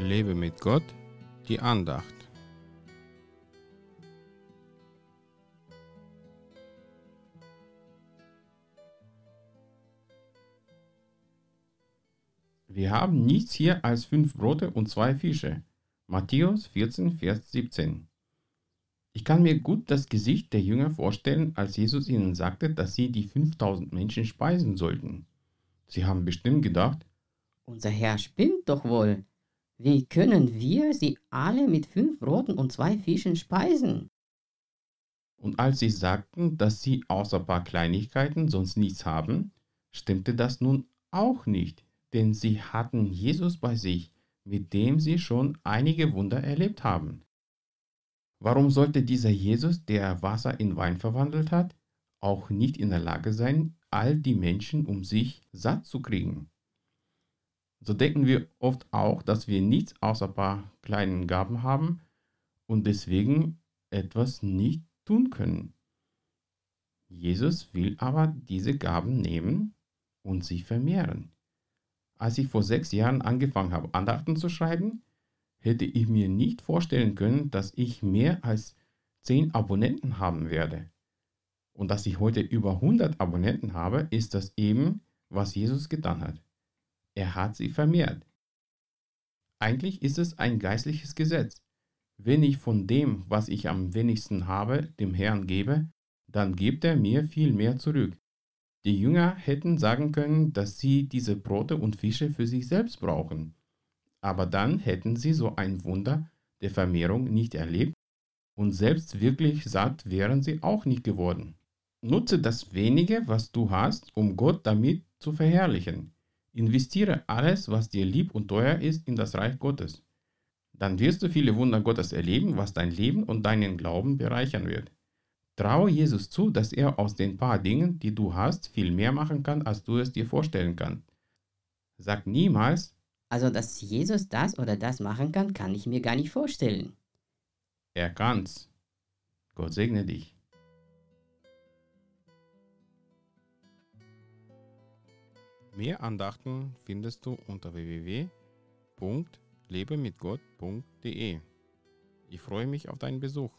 Lebe mit Gott, die Andacht. Wir haben nichts hier als fünf Brote und zwei Fische. Matthäus 14, Vers 17. Ich kann mir gut das Gesicht der Jünger vorstellen, als Jesus ihnen sagte, dass sie die 5000 Menschen speisen sollten. Sie haben bestimmt gedacht, unser Herr spinnt doch wohl. Wie können wir sie alle mit fünf Broten und zwei Fischen speisen? Und als sie sagten, dass sie außer paar Kleinigkeiten sonst nichts haben, stimmte das nun auch nicht, denn sie hatten Jesus bei sich, mit dem sie schon einige Wunder erlebt haben. Warum sollte dieser Jesus, der Wasser in Wein verwandelt hat, auch nicht in der Lage sein, all die Menschen um sich satt zu kriegen? So denken wir oft auch, dass wir nichts außer ein paar kleinen Gaben haben und deswegen etwas nicht tun können. Jesus will aber diese Gaben nehmen und sie vermehren. Als ich vor sechs Jahren angefangen habe, Andachten zu schreiben, hätte ich mir nicht vorstellen können, dass ich mehr als 10 Abonnenten haben werde. Und dass ich heute über 100 Abonnenten habe, ist das eben, was Jesus getan hat. Er hat sie vermehrt. Eigentlich ist es ein geistliches Gesetz. Wenn ich von dem, was ich am wenigsten habe, dem Herrn gebe, dann gibt er mir viel mehr zurück. Die Jünger hätten sagen können, dass sie diese Brote und Fische für sich selbst brauchen aber dann hätten sie so ein Wunder der Vermehrung nicht erlebt und selbst wirklich satt wären sie auch nicht geworden. Nutze das wenige, was du hast, um Gott damit zu verherrlichen. Investiere alles, was dir lieb und teuer ist, in das Reich Gottes. Dann wirst du viele Wunder Gottes erleben, was dein Leben und deinen Glauben bereichern wird. Traue Jesus zu, dass er aus den paar Dingen, die du hast, viel mehr machen kann, als du es dir vorstellen kannst. Sag niemals, also, dass Jesus das oder das machen kann, kann ich mir gar nicht vorstellen. Er kann's. Gott segne dich. Mehr Andachten findest du unter www.lebemitgott.de. Ich freue mich auf deinen Besuch.